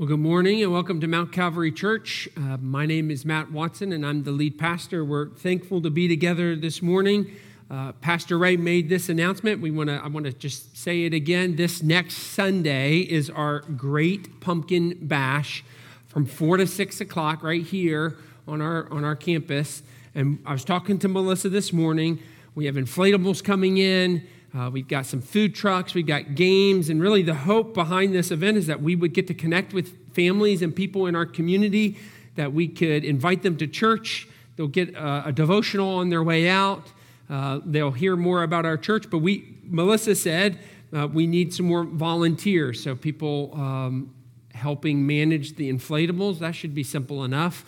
Well, good morning and welcome to Mount Calvary Church. Uh, my name is Matt Watson and I'm the lead pastor. We're thankful to be together this morning. Uh, pastor Ray made this announcement. We want to. I want to just say it again. This next Sunday is our Great Pumpkin Bash from four to six o'clock right here on our on our campus. And I was talking to Melissa this morning. We have inflatables coming in. Uh, we've got some food trucks, we've got games, and really the hope behind this event is that we would get to connect with families and people in our community, that we could invite them to church. They'll get a, a devotional on their way out. Uh, they'll hear more about our church. But we, Melissa said, uh, we need some more volunteers. So people um, helping manage the inflatables, that should be simple enough.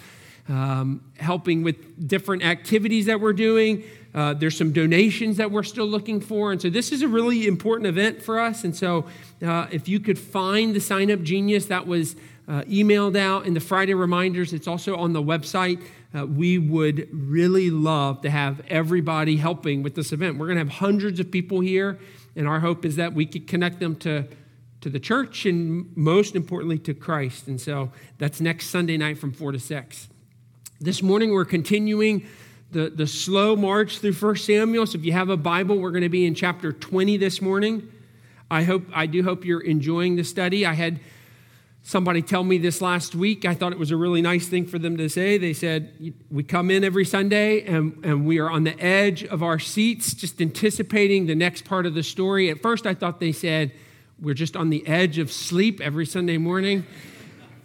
Um, helping with different activities that we're doing. Uh, there's some donations that we're still looking for. And so this is a really important event for us. And so uh, if you could find the sign up genius that was uh, emailed out in the Friday reminders, it's also on the website. Uh, we would really love to have everybody helping with this event. We're going to have hundreds of people here. And our hope is that we could connect them to to the church and most importantly to Christ. And so that's next Sunday night from 4 to 6. This morning we're continuing the, the slow march through 1 Samuel. So if you have a Bible, we're going to be in chapter 20 this morning. I hope I do hope you're enjoying the study. I had somebody tell me this last week. I thought it was a really nice thing for them to say. They said, We come in every Sunday and, and we are on the edge of our seats, just anticipating the next part of the story. At first, I thought they said, We're just on the edge of sleep every Sunday morning.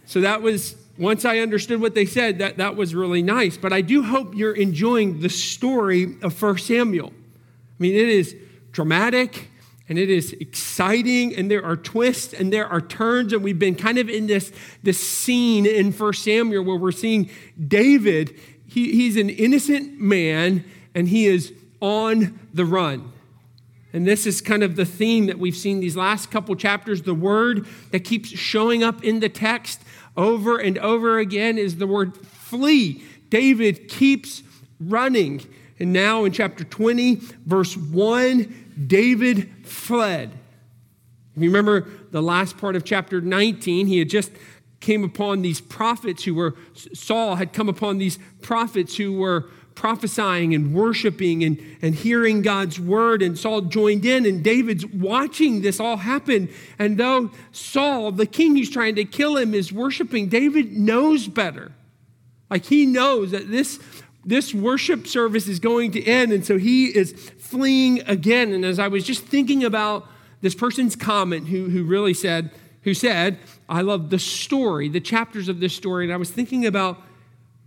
So that was once I understood what they said, that, that was really nice. But I do hope you're enjoying the story of 1 Samuel. I mean, it is dramatic and it is exciting and there are twists and there are turns and we've been kind of in this, this scene in 1 Samuel where we're seeing David, he, he's an innocent man and he is on the run. And this is kind of the theme that we've seen these last couple chapters. The word that keeps showing up in the text over and over again is the word flee. David keeps running. And now in chapter 20, verse 1, David fled. If you remember the last part of chapter 19, he had just came upon these prophets who were, Saul had come upon these prophets who were prophesying and worshiping and, and hearing God's word. And Saul joined in, and David's watching this all happen. And though Saul, the king who's trying to kill him, is worshiping, David knows better. Like he knows that this, this worship service is going to end. And so he is fleeing again. And as I was just thinking about this person's comment who, who really said, who said, I love the story, the chapters of this story. And I was thinking about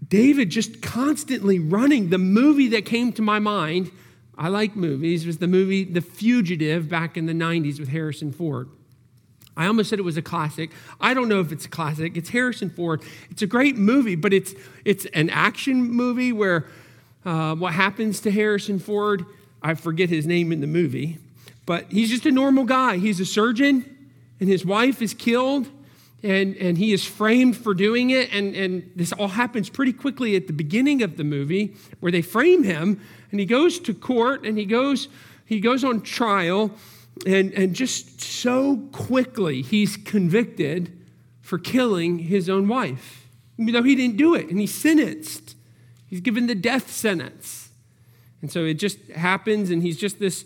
David just constantly running. The movie that came to my mind, I like movies, was the movie The Fugitive back in the 90s with Harrison Ford. I almost said it was a classic. I don't know if it's a classic. It's Harrison Ford. It's a great movie, but it's, it's an action movie where uh, what happens to Harrison Ford, I forget his name in the movie, but he's just a normal guy. He's a surgeon, and his wife is killed and, and he is framed for doing it. And, and this all happens pretty quickly at the beginning of the movie where they frame him and he goes to court and he goes, he goes on trial. And, and just so quickly, he's convicted for killing his own wife, even though he didn't do it. And he's sentenced, he's given the death sentence. And so it just happens, and he's just this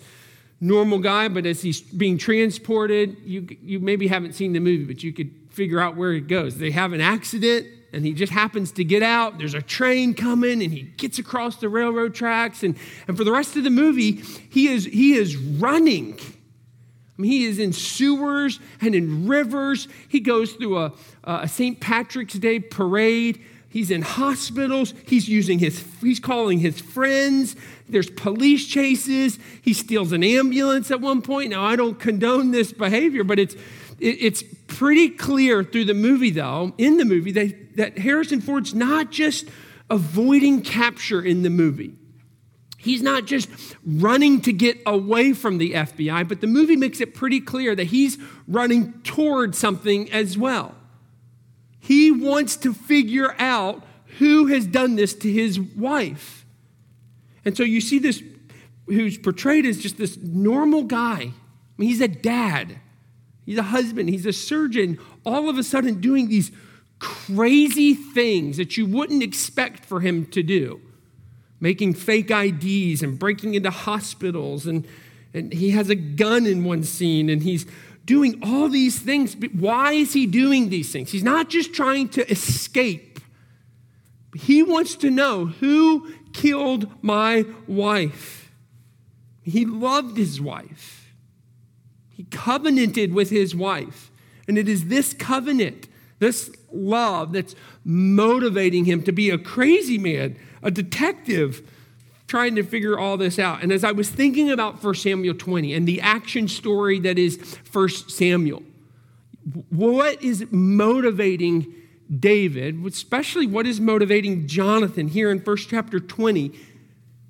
normal guy, but as he's being transported, you, you maybe haven't seen the movie, but you could figure out where it goes. They have an accident and he just happens to get out. There's a train coming and he gets across the railroad tracks. And, and for the rest of the movie, he is, he is running. I mean, he is in sewers and in rivers. He goes through a, a St. Patrick's Day parade. He's in hospitals. He's using his, he's calling his friends. There's police chases. He steals an ambulance at one point. Now, I don't condone this behavior, but it's, it's pretty clear through the movie, though, in the movie, that, that Harrison Ford's not just avoiding capture in the movie. He's not just running to get away from the FBI, but the movie makes it pretty clear that he's running toward something as well. He wants to figure out who has done this to his wife. And so you see this, who's portrayed as just this normal guy. I mean, he's a dad. He's a husband, he's a surgeon, all of a sudden doing these crazy things that you wouldn't expect for him to do. Making fake IDs and breaking into hospitals, and, and he has a gun in one scene, and he's doing all these things. Why is he doing these things? He's not just trying to escape, he wants to know who killed my wife. He loved his wife, he covenanted with his wife. And it is this covenant, this love, that's motivating him to be a crazy man, a detective trying to figure all this out. And as I was thinking about 1 Samuel 20 and the action story that is 1 Samuel, what is motivating David, especially what is motivating Jonathan here in 1 chapter 20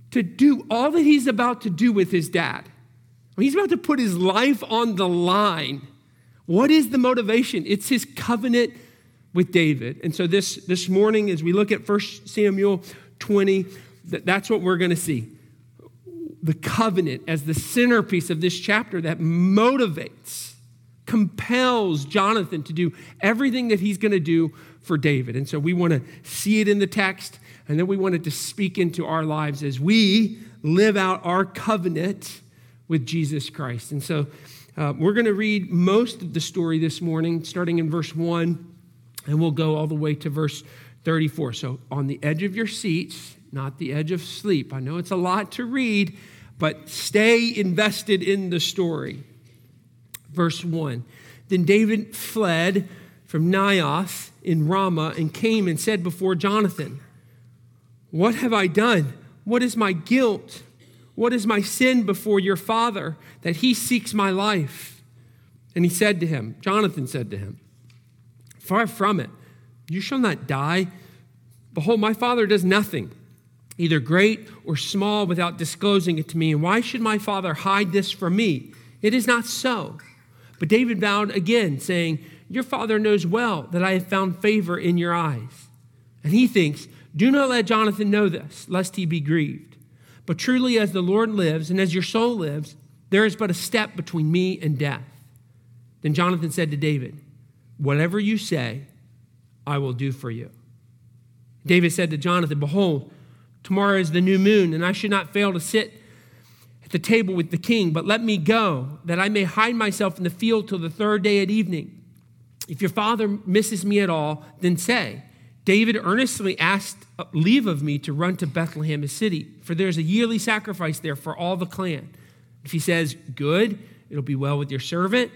to do all that he's about to do with his dad? He's about to put his life on the line. What is the motivation? It's his covenant with David. And so this, this morning, as we look at 1 Samuel 20, that's what we're going to see. The covenant as the centerpiece of this chapter that motivates, compels Jonathan to do everything that he's going to do for David. And so we want to see it in the text, and then we want it to speak into our lives as we live out our covenant with Jesus Christ. And so uh, we're going to read most of the story this morning, starting in verse 1, and we'll go all the way to verse 34. So on the edge of your seats, not the edge of sleep. I know it's a lot to read, but stay invested in the story. Verse 1 Then David fled from Naioth in Ramah and came and said before Jonathan, What have I done? What is my guilt? What is my sin before your father that he seeks my life? And he said to him, Jonathan said to him, Far from it, you shall not die. Behold, my father does nothing either great or small, without disclosing it to me. And why should my father hide this from me? It is not so. But David bowed again, saying, Your father knows well that I have found favor in your eyes. And he thinks, Do not let Jonathan know this, lest he be grieved. But truly, as the Lord lives, and as your soul lives, there is but a step between me and death. Then Jonathan said to David, Whatever you say, I will do for you. David said to Jonathan, Behold, Tomorrow is the new moon, and I should not fail to sit at the table with the king, but let me go, that I may hide myself in the field till the third day at evening. If your father misses me at all, then say, David earnestly asked leave of me to run to Bethlehem, his city, for there's a yearly sacrifice there for all the clan. If he says, Good, it'll be well with your servant.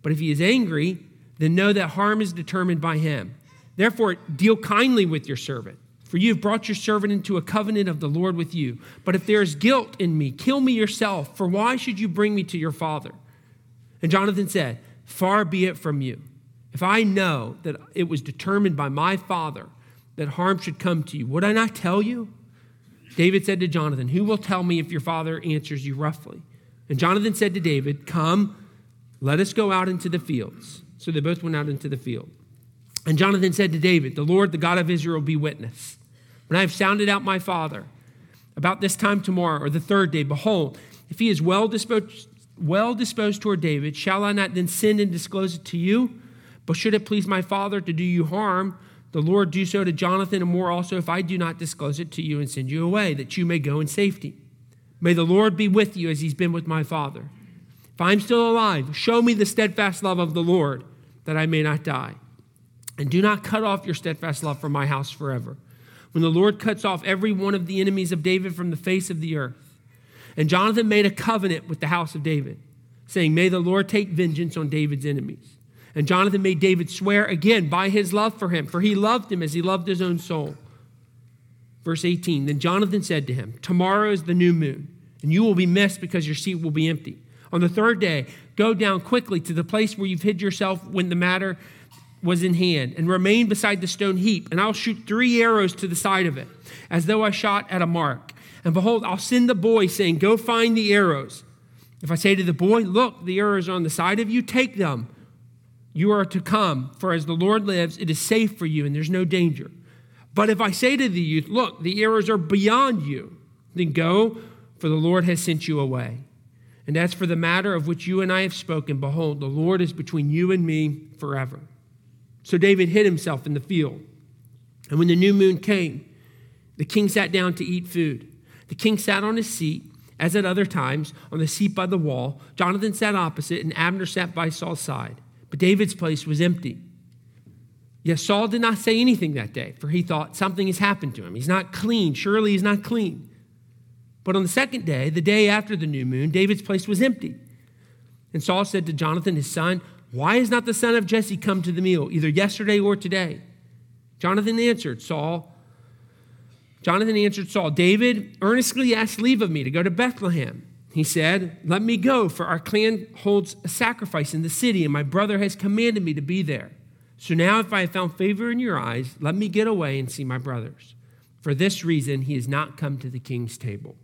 But if he is angry, then know that harm is determined by him. Therefore, deal kindly with your servant. For you have brought your servant into a covenant of the Lord with you. But if there is guilt in me, kill me yourself, for why should you bring me to your father? And Jonathan said, Far be it from you. If I know that it was determined by my father that harm should come to you, would I not tell you? David said to Jonathan, Who will tell me if your father answers you roughly? And Jonathan said to David, Come, let us go out into the fields. So they both went out into the field. And Jonathan said to David, The Lord, the God of Israel, be witness when I have sounded out my father about this time tomorrow or the third day, behold, if he is well disposed, well disposed toward David, shall I not then send and disclose it to you? But should it please my father to do you harm, the Lord do so to Jonathan and more also if I do not disclose it to you and send you away, that you may go in safety. May the Lord be with you as he's been with my father. If I'm still alive, show me the steadfast love of the Lord, that I may not die. And do not cut off your steadfast love from my house forever when the Lord cuts off every one of the enemies of David from the face of the earth. And Jonathan made a covenant with the house of David, saying, May the Lord take vengeance on David's enemies. And Jonathan made David swear again by his love for him, for he loved him as he loved his own soul. Verse 18 Then Jonathan said to him, Tomorrow is the new moon, and you will be missed because your seat will be empty. On the third day, go down quickly to the place where you've hid yourself when the matter was in hand, and remain beside the stone heap, and I'll shoot three arrows to the side of it, as though I shot at a mark. And behold, I'll send the boy, saying, Go find the arrows. If I say to the boy, Look, the arrows are on the side of you, take them. You are to come, for as the Lord lives, it is safe for you, and there's no danger. But if I say to the youth, Look, the arrows are beyond you, then go, for the Lord has sent you away. And as for the matter of which you and I have spoken, behold, the Lord is between you and me forever. So David hid himself in the field. And when the new moon came, the king sat down to eat food. The king sat on his seat, as at other times, on the seat by the wall. Jonathan sat opposite, and Abner sat by Saul's side. But David's place was empty. Yet Saul did not say anything that day, for he thought something has happened to him. He's not clean. Surely he's not clean. But on the second day, the day after the new moon, David's place was empty. And Saul said to Jonathan, his son, Why is not the son of Jesse come to the meal, either yesterday or today? Jonathan answered Saul, Jonathan answered Saul, David earnestly asked leave of me to go to Bethlehem. He said, Let me go, for our clan holds a sacrifice in the city, and my brother has commanded me to be there. So now, if I have found favor in your eyes, let me get away and see my brothers. For this reason, he has not come to the king's table.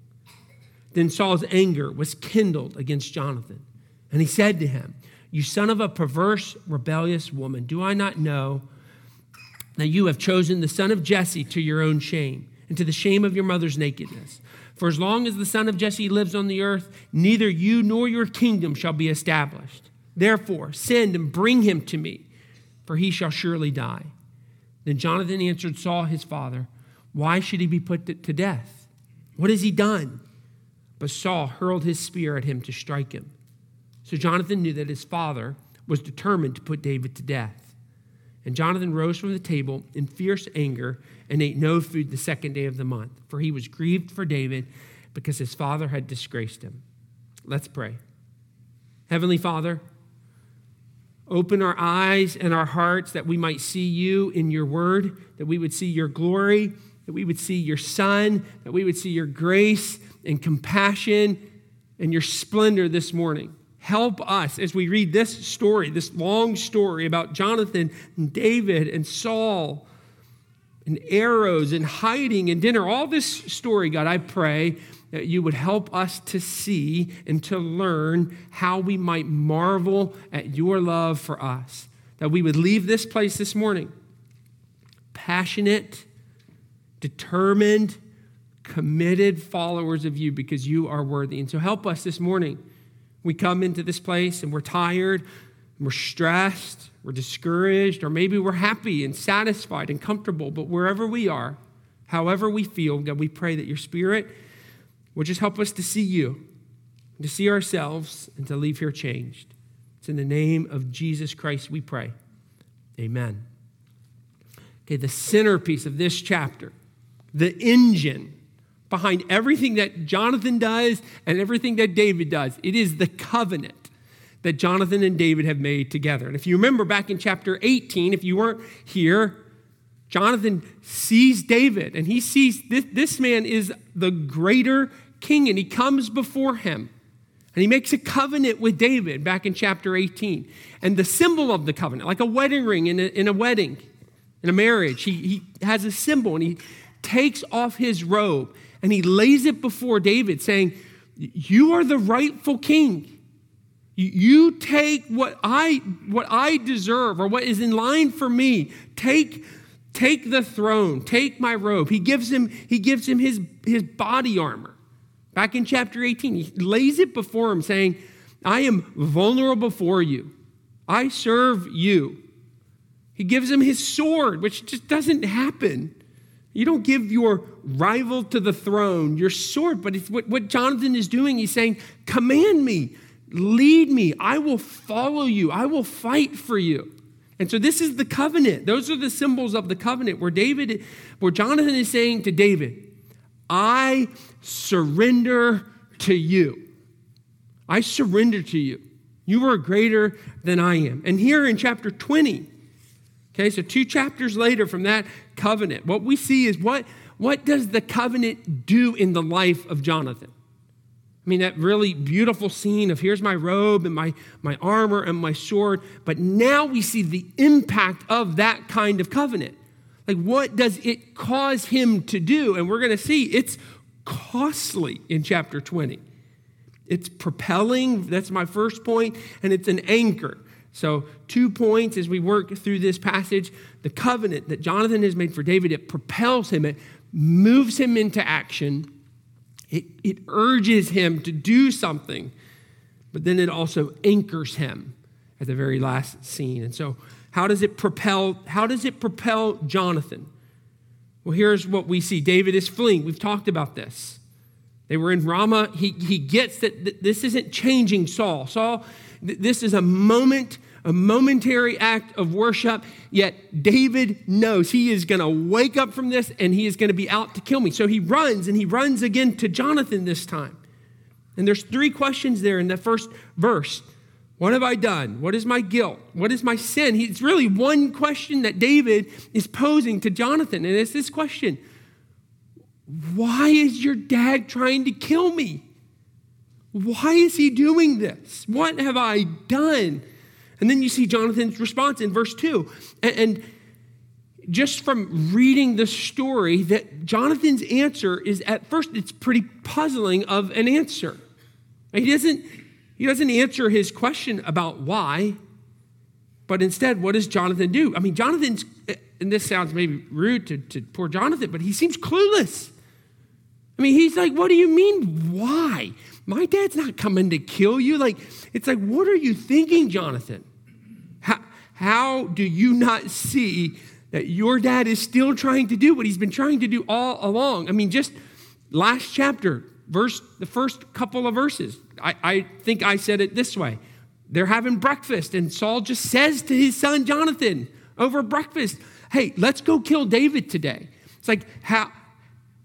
Then Saul's anger was kindled against Jonathan. And he said to him, You son of a perverse, rebellious woman, do I not know that you have chosen the son of Jesse to your own shame and to the shame of your mother's nakedness? For as long as the son of Jesse lives on the earth, neither you nor your kingdom shall be established. Therefore, send and bring him to me, for he shall surely die. Then Jonathan answered Saul his father, Why should he be put to death? What has he done? But Saul hurled his spear at him to strike him. So Jonathan knew that his father was determined to put David to death. And Jonathan rose from the table in fierce anger and ate no food the second day of the month, for he was grieved for David because his father had disgraced him. Let's pray. Heavenly Father, open our eyes and our hearts that we might see you in your word, that we would see your glory, that we would see your Son, that we would see your grace and compassion and your splendor this morning. Help us as we read this story, this long story about Jonathan and David and Saul and arrows and hiding and dinner. All this story, God, I pray that you would help us to see and to learn how we might marvel at your love for us. That we would leave this place this morning passionate, determined, committed followers of you because you are worthy. And so help us this morning. We come into this place and we're tired, and we're stressed, we're discouraged, or maybe we're happy and satisfied and comfortable. But wherever we are, however we feel, God, we pray that your spirit will just help us to see you, to see ourselves, and to leave here changed. It's in the name of Jesus Christ we pray. Amen. Okay, the centerpiece of this chapter, the engine behind everything that Jonathan does and everything that David does. It is the covenant that Jonathan and David have made together. And if you remember back in chapter 18, if you weren't here, Jonathan sees David and he sees this, this man is the greater king and he comes before him. And he makes a covenant with David back in chapter 18. And the symbol of the covenant, like a wedding ring in a, in a wedding, in a marriage, he, he has a symbol and he takes off his robe and he lays it before David, saying, You are the rightful king. You take what I, what I deserve or what is in line for me. Take, take the throne, take my robe. He gives him, he gives him his, his body armor. Back in chapter 18, he lays it before him, saying, I am vulnerable before you. I serve you. He gives him his sword, which just doesn't happen. You don't give your rival to the throne your sword, but it's what, what Jonathan is doing. He's saying, Command me, lead me, I will follow you, I will fight for you. And so this is the covenant. Those are the symbols of the covenant where David, where Jonathan is saying to David, I surrender to you. I surrender to you. You are greater than I am. And here in chapter 20, okay, so two chapters later from that covenant. What we see is what, what does the covenant do in the life of Jonathan? I mean, that really beautiful scene of here's my robe and my, my armor and my sword. But now we see the impact of that kind of covenant. Like, what does it cause him to do? And we're going to see it's costly in chapter 20. It's propelling, that's my first point, and it's an anchor. So, two points as we work through this passage. The covenant that Jonathan has made for David, it propels him, it moves him into action, it, it urges him to do something. but then it also anchors him at the very last scene. And so, how does it propel? How does it propel Jonathan? Well, here's what we see David is fleeing. We've talked about this. They were in Ramah. He, he gets that this isn't changing Saul. Saul, this is a moment, a momentary act of worship, yet David knows he is going to wake up from this and he is going to be out to kill me. So he runs and he runs again to Jonathan this time. And there's three questions there in the first verse. What have I done? What is my guilt? What is my sin? It's really one question that David is posing to Jonathan, and it's this question Why is your dad trying to kill me? Why is he doing this? What have I done? And then you see Jonathan's response in verse 2. And, just from reading the story, that Jonathan's answer is at first, it's pretty puzzling of an answer. He doesn't he doesn't answer his question about why, but instead, what does Jonathan do? I mean, Jonathan's, and this sounds maybe rude to, to poor Jonathan, but he seems clueless. I mean, he's like, What do you mean, why? My dad's not coming to kill you. Like, it's like, What are you thinking, Jonathan? How, how do you not see that your dad is still trying to do what he's been trying to do all along? I mean, just last chapter, verse, the first couple of verses, I, I think I said it this way. They're having breakfast, and Saul just says to his son Jonathan over breakfast, Hey, let's go kill David today. It's like, how,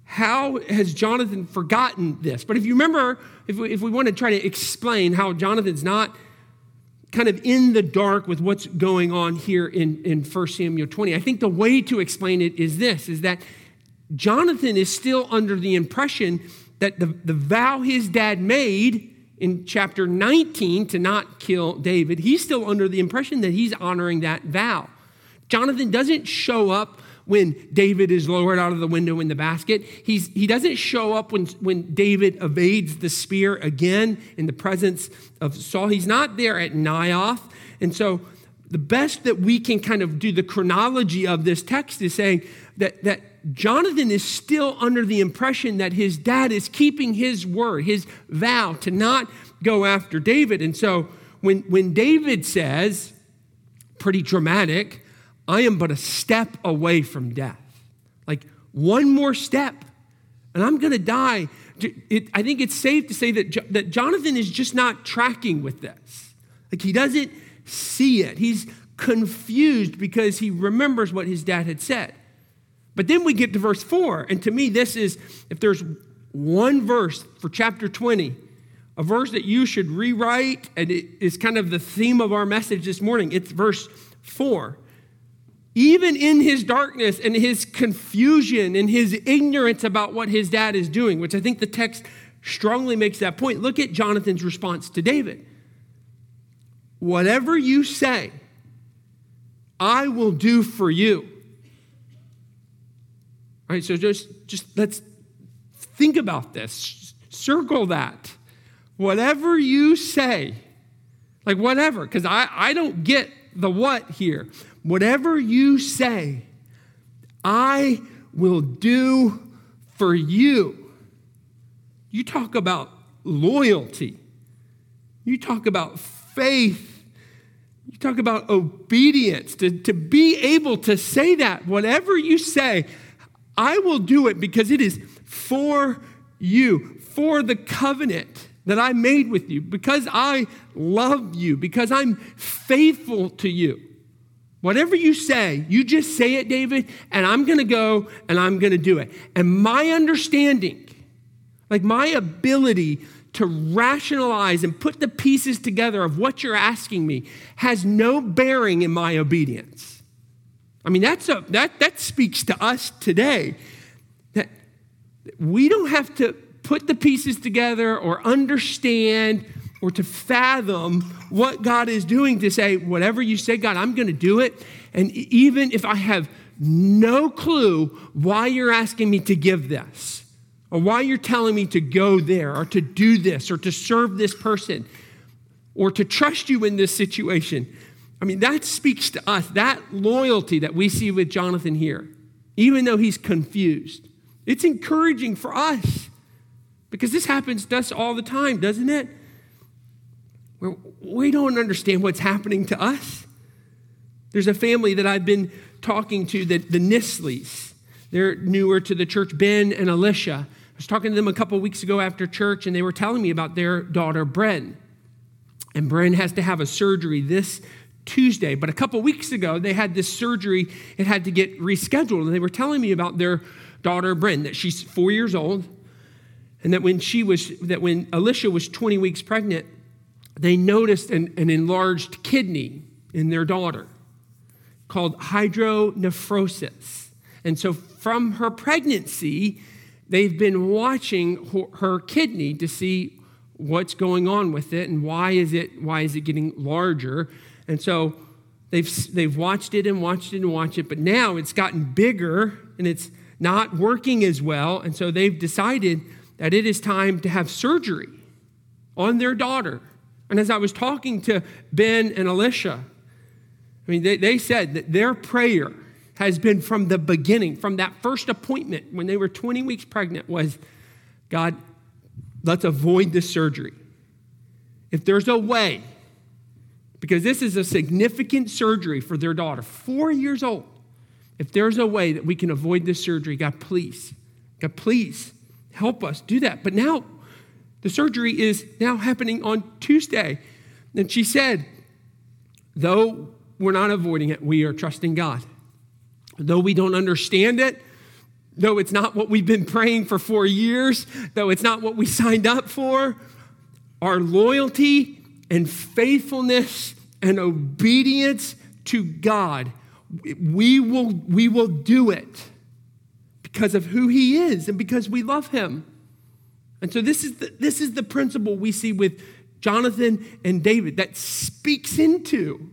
how has Jonathan forgotten this? But if you remember, if we, if we want to try to explain how Jonathan's not kind of in the dark with what's going on here in, in 1 Samuel 20, I think the way to explain it is this, is that Jonathan is still under the impression that the, the vow his dad made in chapter 19 to not kill David, he's still under the impression that he's honoring that vow. Jonathan doesn't show up when David is lowered out of the window in the basket. He's, he doesn't show up when, when David evades the spear again in the presence of Saul. He's not there at Naioth. And so the best that we can kind of do the chronology of this text is saying that, that Jonathan is still under the impression that his dad is keeping his word, his vow to not go after David. And so when, when David says, pretty dramatic, I am but a step away from death, like one more step, and I'm going to die. It, I think it's safe to say that, that Jonathan is just not tracking with this. Like he doesn't see it. He's confused because he remembers what his dad had said. But then we get to verse 4, and to me, this is, if there's one verse for chapter 20, a verse that you should rewrite, and it is kind of the theme of our message this morning, it's verse 4. Even in his darkness and his confusion and his ignorance about what his dad is doing, which I think the text strongly makes that point, look at Jonathan's response to David. Whatever you say, I will do for you. All right, so just, just let's think about this. Circle that. Whatever you say, like whatever, because I, I don't get the what here. Whatever you say, I will do for you. You talk about loyalty. You talk about faith. You talk about obedience. To, to be able to say that, whatever you say, I will do it because it is for you, for the covenant that I made with you, because I love you, because I'm faithful to you. Whatever you say, you just say it, David, and I'm going to go and I'm going to do it. And my understanding, like my ability to rationalize and put the pieces together of what you're asking me, has no bearing in my obedience. I mean, that's a, that, that speaks to us today. That we don't have to put the pieces together or understand or to fathom what God is doing to say, whatever you say, God, I'm going to do it. And even if I have no clue why you're asking me to give this, or why you're telling me to go there, or to do this, or to serve this person, or to trust you in this situation, I mean, that speaks to us, that loyalty that we see with Jonathan here, even though he's confused. It's encouraging for us because this happens to us all the time, doesn't it? where we don't understand what's happening to us. There's a family that I've been talking to, the, the Nisleys. They're newer to the church, Ben and Alicia. I was talking to them a couple weeks ago after church, and they were telling me about their daughter, Bren. And Bren has to have a surgery this Tuesday. But a couple weeks ago, they had this surgery. It had to get rescheduled. And they were telling me about their daughter, Bren, that she's four years old. And that when she was, that when Alicia was 20 weeks pregnant, they noticed an, an enlarged kidney in their daughter called hydronephrosis. And so from her pregnancy, they've been watching her kidney to see what's going on with it and why is it why is it getting larger. And so they've they've watched it and watched it and watched it, but now it's gotten bigger and it's not working as well. And so they've decided that it is time to have surgery on their daughter. And as I was talking to Ben and Alicia, I mean, they, they said that their prayer has been from the beginning, from that first appointment when they were 20 weeks pregnant, was God, let's avoid this surgery. If there's a way, because this is a significant surgery for their daughter, four years old. If there's a way that we can avoid this surgery, God, please, God, please help us do that. But now the surgery is now happening on Tuesday. And she said, though we're not avoiding it. We are trusting God. Though we don't understand it, though it's not what we've been praying for four years, though it's not what we signed up for, our loyalty and faithfulness and obedience to God, we will, we will do it because of who He is and because we love Him. And so this is the, this is the principle we see with Jonathan and David that speaks into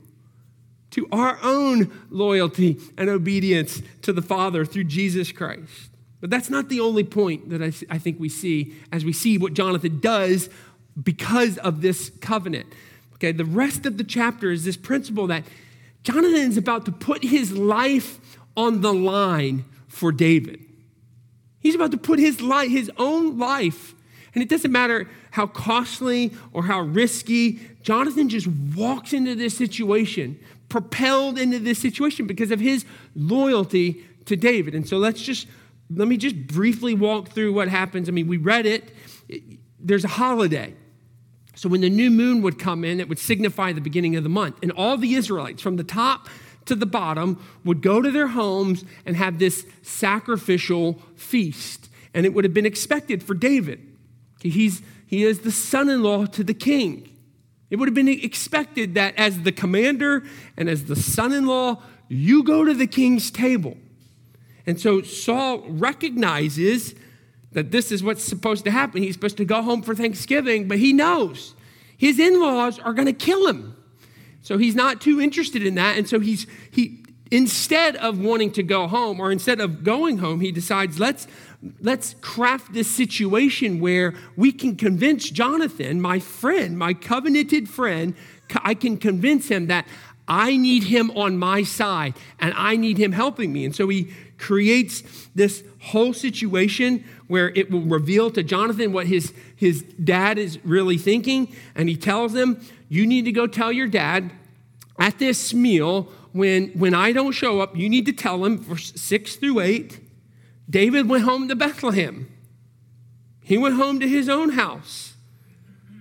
to our own loyalty and obedience to the Father through Jesus Christ. But that's not the only point that I, I think we see as we see what Jonathan does because of this covenant. Okay, the rest of the chapter is this principle that Jonathan is about to put his life on the line for David. He's about to put his life, his own life, and it doesn't matter how costly or how risky, Jonathan just walks into this situation propelled into this situation because of his loyalty to David. And so let's just, let me just briefly walk through what happens. I mean, we read it. There's a holiday. So when the new moon would come in, it would signify the beginning of the month. And all the Israelites, from the top to the bottom, would go to their homes and have this sacrificial feast. And it would have been expected for David. He's, he is the son in law to the king. It would have been expected that as the commander and as the son in law, you go to the king's table. And so Saul recognizes that this is what's supposed to happen. He's supposed to go home for Thanksgiving, but he knows his in laws are going to kill him. So he's not too interested in that. And so he's, he, instead of wanting to go home or instead of going home, he decides, let's, let's craft this situation where we can convince Jonathan, my friend, my covenanted friend, I can convince him that I need him on my side and I need him helping me. And so he creates this whole situation where it will reveal to Jonathan what his, his dad is really thinking. And he tells him, You need to go tell your dad at this meal when, when I don't show up, you need to tell him for six through eight David went home to Bethlehem. He went home to his own house.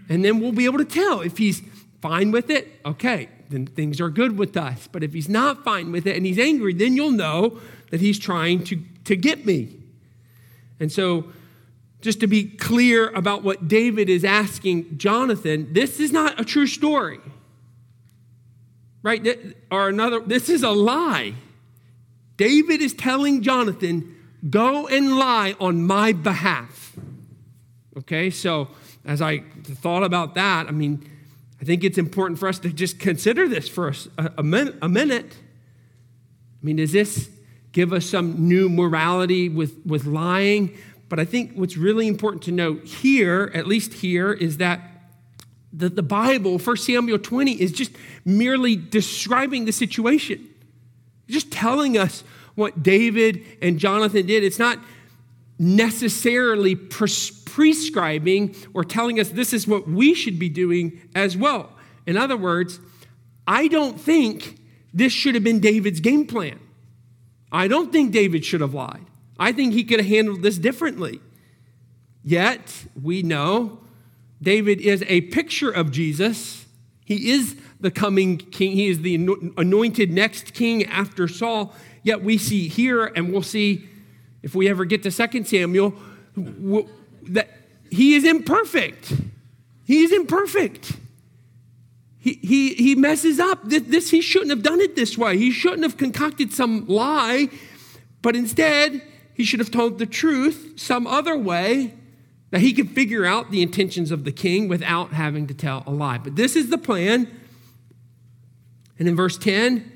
And then we'll be able to tell if he's fine with it, okay, then things are good with us. But if he's not fine with it and he's angry, then you'll know that he's trying to, to get me. And so, just to be clear about what David is asking Jonathan, this is not a true story. Right? Or another, this is a lie. David is telling Jonathan, Go and lie on my behalf. Okay, so as I thought about that, I mean, I think it's important for us to just consider this for a, a, min- a minute. I mean, does this give us some new morality with, with lying? But I think what's really important to note here, at least here, is that the, the Bible, 1 Samuel 20, is just merely describing the situation, just telling us what David and Jonathan did. It's not necessarily pres- prescribing or telling us this is what we should be doing as well. In other words, I don't think this should have been David's game plan. I don't think David should have lied. I think he could have handled this differently. Yet, we know David is a picture of Jesus. He is the coming king, he is the anointed next king after Saul. Yet, we see here, and we'll see if we ever get to 2 Samuel, that he is imperfect. He is imperfect. He, he, he messes up. This, this, he shouldn't have done it this way. He shouldn't have concocted some lie, but instead, he should have told the truth some other way that he could figure out the intentions of the king without having to tell a lie. But this is the plan. And in verse 10,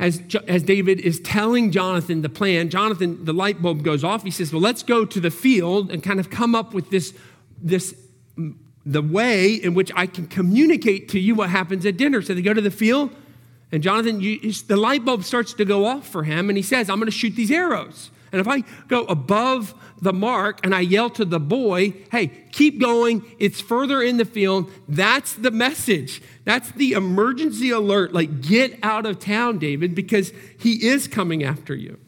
as, as David is telling Jonathan the plan, Jonathan, the light bulb goes off. He says, Well, let's go to the field and kind of come up with this, this the way in which I can communicate to you what happens at dinner. So they go to the field, and Jonathan, you, the light bulb starts to go off for him, and he says, I'm going to shoot these arrows. And if I go above the mark and I yell to the boy, hey, keep going, it's further in the field, that's the message. That's the emergency alert. Like, get out of town, David, because he is coming after you.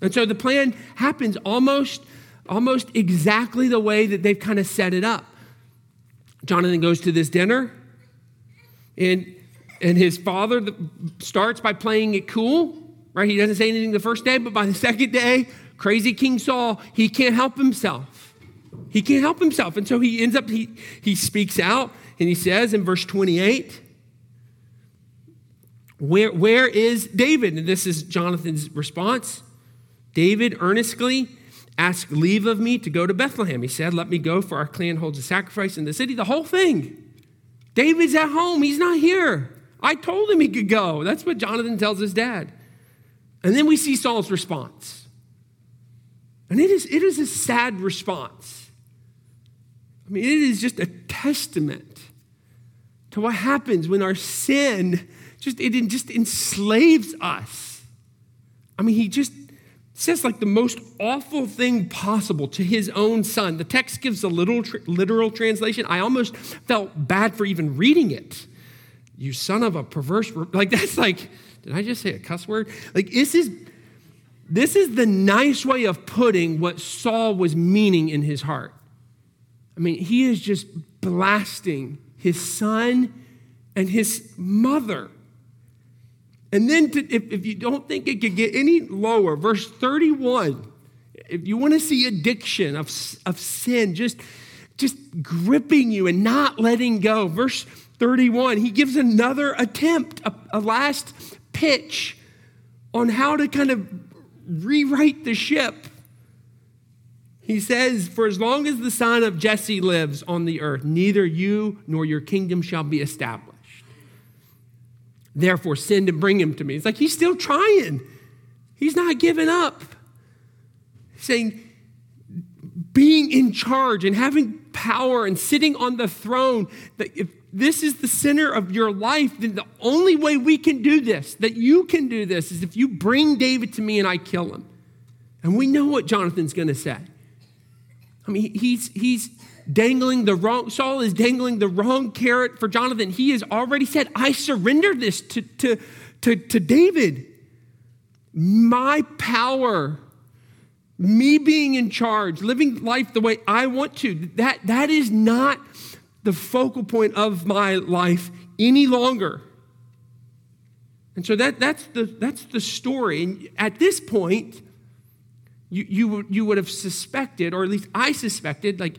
And so the plan happens almost, almost exactly the way that they've kind of set it up. Jonathan goes to this dinner, and, and his father starts by playing it cool, right? He doesn't say anything the first day, but by the second day, crazy King Saul, he can't help himself. He can't help himself. And so he ends up, he, he speaks out, and he says in verse 28, where, where is David? And this is Jonathan's response. David earnestly Ask leave of me to go to Bethlehem. He said, Let me go, for our clan holds a sacrifice in the city. The whole thing. David's at home. He's not here. I told him he could go. That's what Jonathan tells his dad. And then we see Saul's response. And it is, it is a sad response. I mean, it is just a testament to what happens when our sin just it just enslaves us. I mean, he just says like the most awful thing possible to his own son. The text gives a little tr- literal translation. I almost felt bad for even reading it. You son of a perverse, like that's like, did I just say a cuss word? Like this is this is the nice way of putting what Saul was meaning in his heart. I mean, he is just blasting his son and his mother. And then, to, if, if you don't think it could get any lower, verse 31, if you want to see addiction of, of sin just, just gripping you and not letting go, verse 31, he gives another attempt, a, a last pitch on how to kind of rewrite the ship. He says, For as long as the son of Jesse lives on the earth, neither you nor your kingdom shall be established. Therefore, send and bring him to me. It's like he's still trying. He's not giving up. Saying, being in charge and having power and sitting on the throne, that if this is the center of your life, then the only way we can do this, that you can do this, is if you bring David to me and I kill him. And we know what Jonathan's going to say. I mean, he's, he's, dangling the wrong, Saul is dangling the wrong carrot for Jonathan. He has already said, I surrender this to, to, to, to David. My power, me being in charge, living life the way I want to, that, that is not the focal point of my life any longer. And so that, that's, the, that's the story. And at this point, you, you, you would have suspected, or at least I suspected, like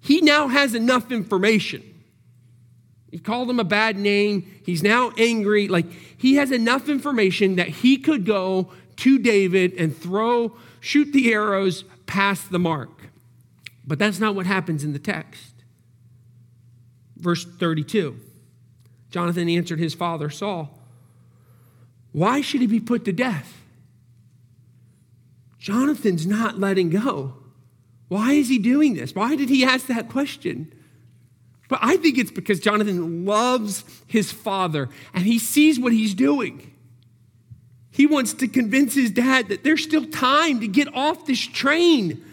he now has enough information. He called him a bad name. He's now angry. Like he has enough information that he could go to David and throw, shoot the arrows past the mark. But that's not what happens in the text. Verse 32 Jonathan answered his father, Saul, Why should he be put to death? Jonathan's not letting go. Why is he doing this? Why did he ask that question? But I think it's because Jonathan loves his father and he sees what he's doing. He wants to convince his dad that there's still time to get off this train.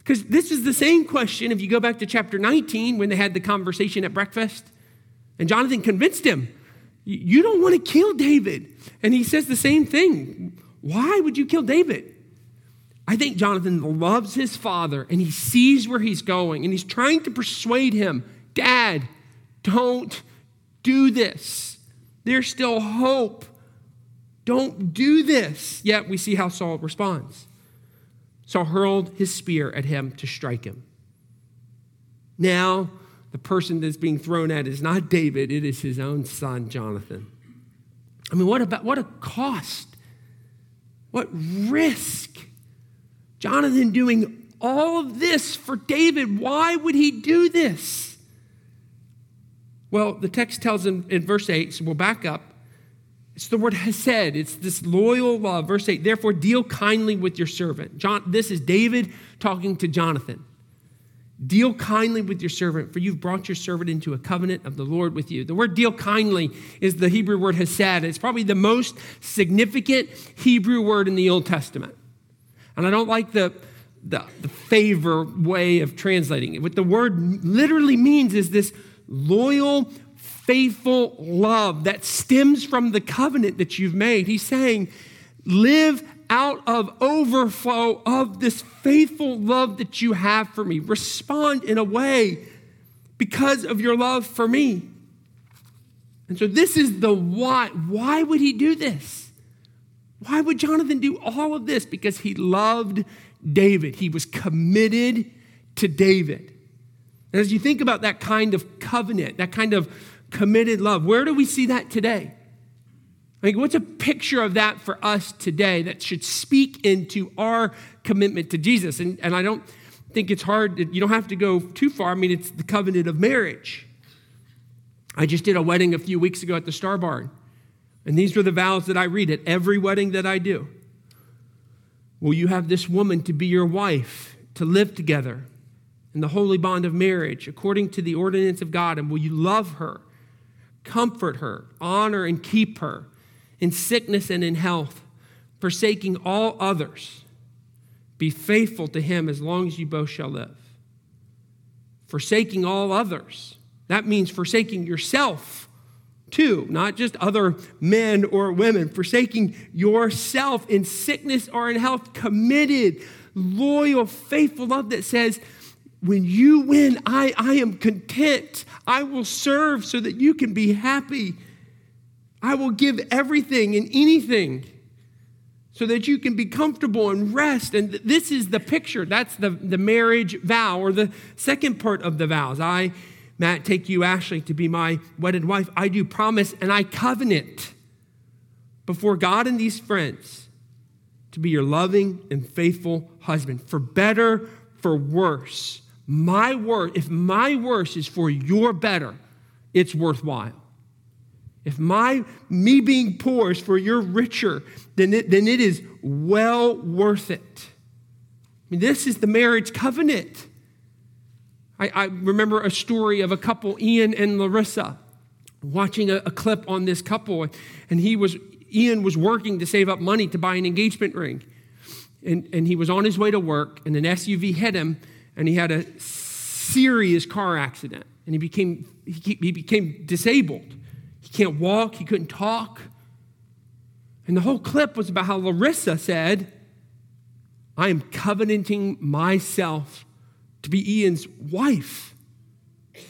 Because this is the same question if you go back to chapter 19 when they had the conversation at breakfast. And Jonathan convinced him, You don't want to kill David. And he says the same thing. Why would you kill David? I think Jonathan loves his father and he sees where he's going and he's trying to persuade him Dad, don't do this. There's still hope. Don't do this. Yet we see how Saul responds. Saul hurled his spear at him to strike him. Now, the person that's being thrown at is not David, it is his own son, Jonathan. I mean, what about what a cost? What risk? Jonathan doing all of this for David. Why would he do this? Well, the text tells him in verse 8, so we'll back up. It's the word hesed. It's this loyal love. Verse 8, therefore deal kindly with your servant. John, this is David talking to Jonathan. Deal kindly with your servant, for you've brought your servant into a covenant of the Lord with you. The word deal kindly is the Hebrew word hesed. It's probably the most significant Hebrew word in the Old Testament. And I don't like the, the, the favor way of translating it. What the word literally means is this loyal, faithful love that stems from the covenant that you've made. He's saying, live out of overflow of this faithful love that you have for me. Respond in a way because of your love for me. And so, this is the why. Why would he do this? Why would Jonathan do all of this? Because he loved David, he was committed to David. And as you think about that kind of covenant, that kind of committed love, where do we see that today? Like, what's a picture of that for us today that should speak into our commitment to Jesus? And, and I don't think it's hard, you don't have to go too far. I mean, it's the covenant of marriage. I just did a wedding a few weeks ago at the Star Barn, and these were the vows that I read at every wedding that I do. Will you have this woman to be your wife, to live together in the holy bond of marriage according to the ordinance of God? And will you love her, comfort her, honor and keep her? in sickness and in health, forsaking all others. Be faithful to him as long as you both shall live. Forsaking all others. That means forsaking yourself too, not just other men or women. Forsaking yourself in sickness or in health, committed, loyal, faithful love that says, when you win, I, I am content. I will serve so that you can be happy. I will give everything and anything so that you can be comfortable and rest. And this is the picture. That's the, the marriage vow, or the second part of the vows. I, Matt, take you, Ashley, to be my wedded wife. I do promise and I covenant before God and these friends to be your loving and faithful husband, for better, for worse. My word, if my worse is for your better, it's worthwhile. If my me being poor is for your richer, then it, then it is well worth it. I mean, this is the marriage covenant. I, I remember a story of a couple, Ian and Larissa, watching a, a clip on this couple, and he was Ian was working to save up money to buy an engagement ring. And, and he was on his way to work, and an SUV hit him, and he had a serious car accident. And he became, he, he became disabled. He can't walk, he couldn't talk. And the whole clip was about how Larissa said, I am covenanting myself to be Ian's wife.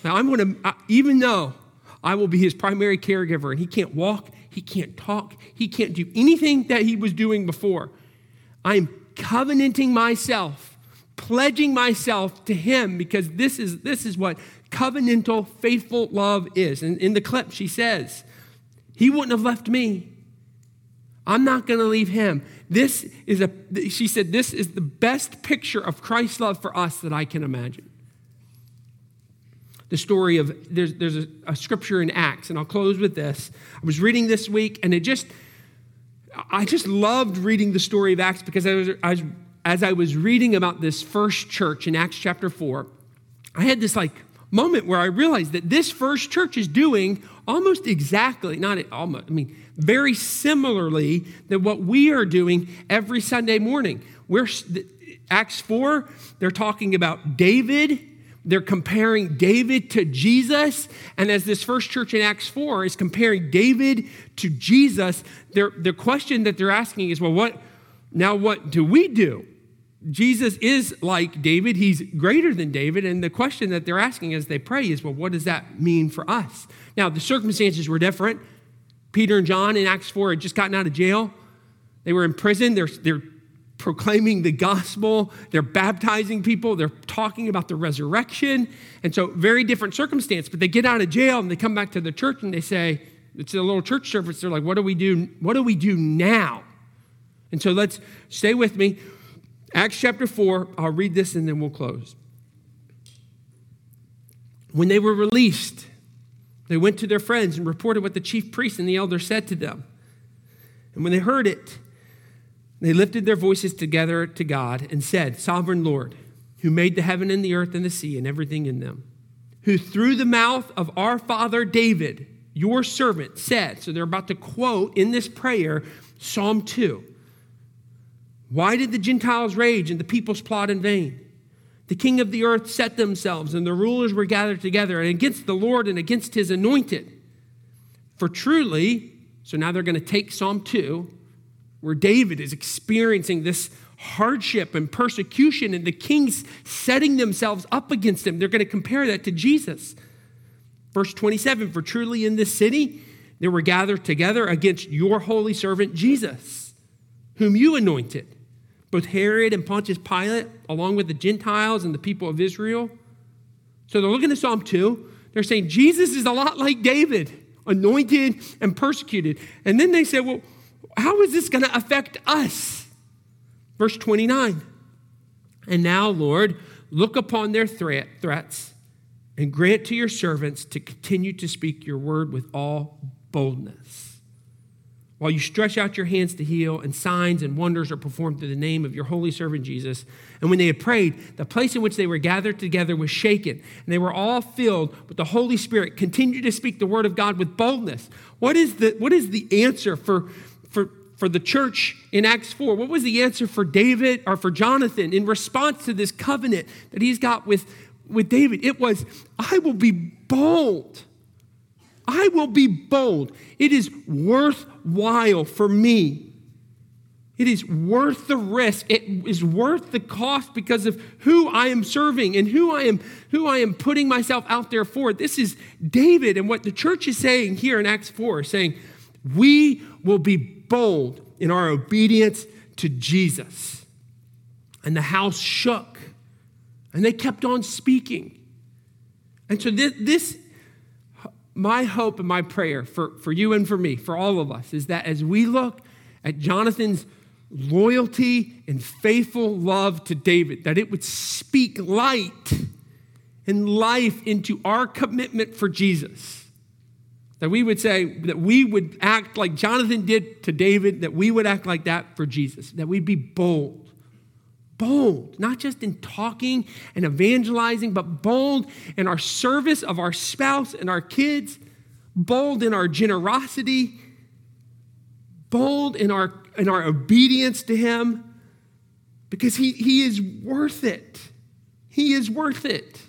Now, I'm going to, even though I will be his primary caregiver and he can't walk, he can't talk, he can't do anything that he was doing before, I am covenanting myself, pledging myself to him because this is, this is what covenantal, faithful love is. And in the clip, she says, He wouldn't have left me. I'm not going to leave him. This is a, she said, this is the best picture of Christ's love for us that I can imagine. The story of, there's, there's a, a scripture in Acts, and I'll close with this. I was reading this week, and it just, I just loved reading the story of Acts because I was, I was, as I was reading about this first church in Acts chapter 4, I had this like moment where I realized that this first church is doing almost exactly, not almost, I mean, very similarly than what we are doing every Sunday morning. We're, Acts 4, they're talking about David they're comparing David to Jesus. And as this first church in Acts 4 is comparing David to Jesus, their, the question that they're asking is, well, what now what do we do? Jesus is like David, he's greater than David. And the question that they're asking as they pray is, well, what does that mean for us? Now, the circumstances were different. Peter and John in Acts 4 had just gotten out of jail. They were in prison. They're, they're proclaiming the gospel. They're baptizing people. They're talking about the resurrection. And so, very different circumstance. But they get out of jail and they come back to the church and they say, it's a little church service. They're like, what do we do? What do we do now? And so, let's stay with me. Acts chapter 4, I'll read this and then we'll close. When they were released, they went to their friends and reported what the chief priest and the elders said to them. And when they heard it, they lifted their voices together to God and said, Sovereign Lord, who made the heaven and the earth and the sea and everything in them, who through the mouth of our father David, your servant, said, so they're about to quote in this prayer Psalm 2. Why did the Gentiles rage and the peoples plot in vain? The king of the earth set themselves, and the rulers were gathered together, and against the Lord and against his anointed. For truly, so now they're going to take Psalm 2 where David is experiencing this hardship and persecution, and the kings setting themselves up against him. They're going to compare that to Jesus. Verse 27 For truly in this city they were gathered together against your holy servant Jesus, whom you anointed, both Herod and Pontius Pilate, along with the Gentiles and the people of Israel. So they're looking at Psalm 2. They're saying Jesus is a lot like David, anointed and persecuted. And then they say, well, how is this going to affect us? Verse 29. And now, Lord, look upon their threat, threats and grant to your servants to continue to speak your word with all boldness. While you stretch out your hands to heal, and signs and wonders are performed through the name of your holy servant Jesus. And when they had prayed, the place in which they were gathered together was shaken, and they were all filled with the Holy Spirit, continued to speak the word of God with boldness. What is the, what is the answer for, for, for the church in Acts 4? What was the answer for David or for Jonathan in response to this covenant that he's got with, with David? It was, I will be bold. I will be bold. It is worthwhile for me. It is worth the risk. It is worth the cost because of who I am serving and who I am who I am putting myself out there for. This is David and what the church is saying here in Acts 4 saying, "We will be bold in our obedience to Jesus. And the house shook, and they kept on speaking. And so, this, this my hope and my prayer for, for you and for me, for all of us, is that as we look at Jonathan's loyalty and faithful love to David, that it would speak light and life into our commitment for Jesus that we would say, that we would act like Jonathan did to David, that we would act like that for Jesus, that we'd be bold. Bold, not just in talking and evangelizing, but bold in our service of our spouse and our kids, bold in our generosity, bold in our, in our obedience to Him, because he, he is worth it. He is worth it.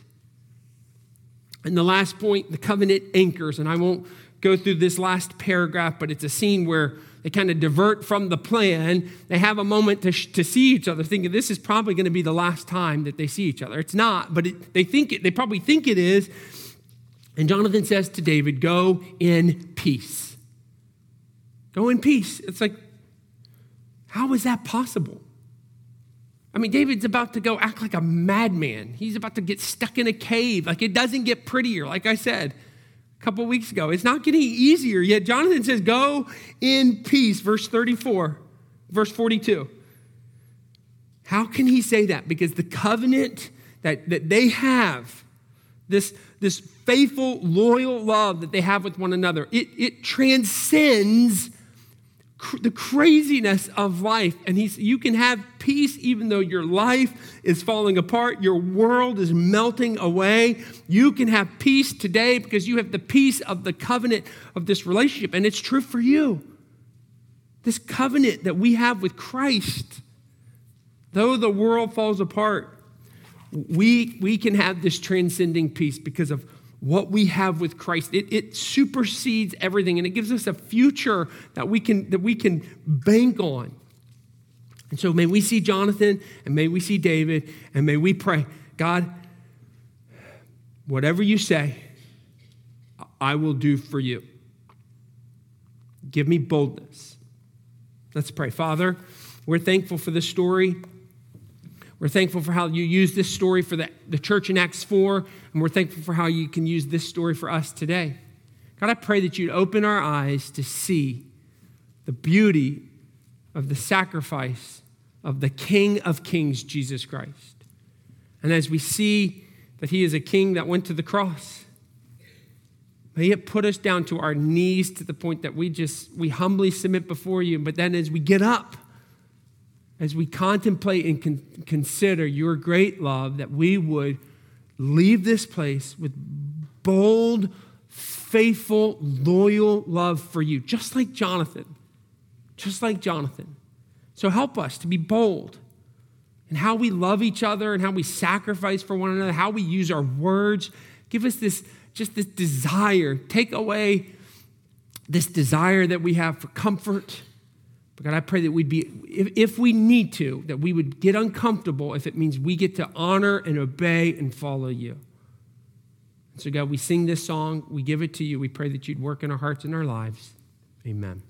And the last point, the covenant anchors, and I won't go through this last paragraph, but it's a scene where they kind of divert from the plan. They have a moment to, sh- to see each other, thinking this is probably going to be the last time that they see each other. It's not, but it, they think it, they probably think it is. And Jonathan says to David, Go in peace. Go in peace. It's like, how is that possible? I mean, David's about to go act like a madman. He's about to get stuck in a cave. Like, it doesn't get prettier, like I said couple weeks ago. It's not getting easier yet. Jonathan says, Go in peace. Verse 34, verse 42. How can he say that? Because the covenant that, that they have, this, this faithful, loyal love that they have with one another, it, it transcends cr- the craziness of life. And he's, you can have peace even though your life is falling apart, your world is melting away. You can have peace today because you have the peace of the covenant of this relationship. And it's true for you. This covenant that we have with Christ, though the world falls apart, we, we can have this transcending peace because of what we have with Christ. It, it supersedes everything and it gives us a future that we can, that we can bank on. And so may we see Jonathan and may we see David and may we pray, God, whatever you say, I will do for you. Give me boldness. Let's pray. Father, we're thankful for this story. We're thankful for how you use this story for the, the church in Acts 4, and we're thankful for how you can use this story for us today. God, I pray that you'd open our eyes to see the beauty of the sacrifice of the King of Kings, Jesus Christ. And as we see that he is a king that went to the cross, may it put us down to our knees to the point that we just, we humbly submit before you. But then as we get up, as we contemplate and con- consider your great love, that we would leave this place with bold, faithful, loyal love for you, just like Jonathan. Just like Jonathan. So help us to be bold in how we love each other and how we sacrifice for one another, how we use our words. Give us this just this desire. Take away this desire that we have for comfort God, I pray that we'd be, if, if we need to, that we would get uncomfortable if it means we get to honor and obey and follow you. So, God, we sing this song, we give it to you. We pray that you'd work in our hearts and our lives. Amen.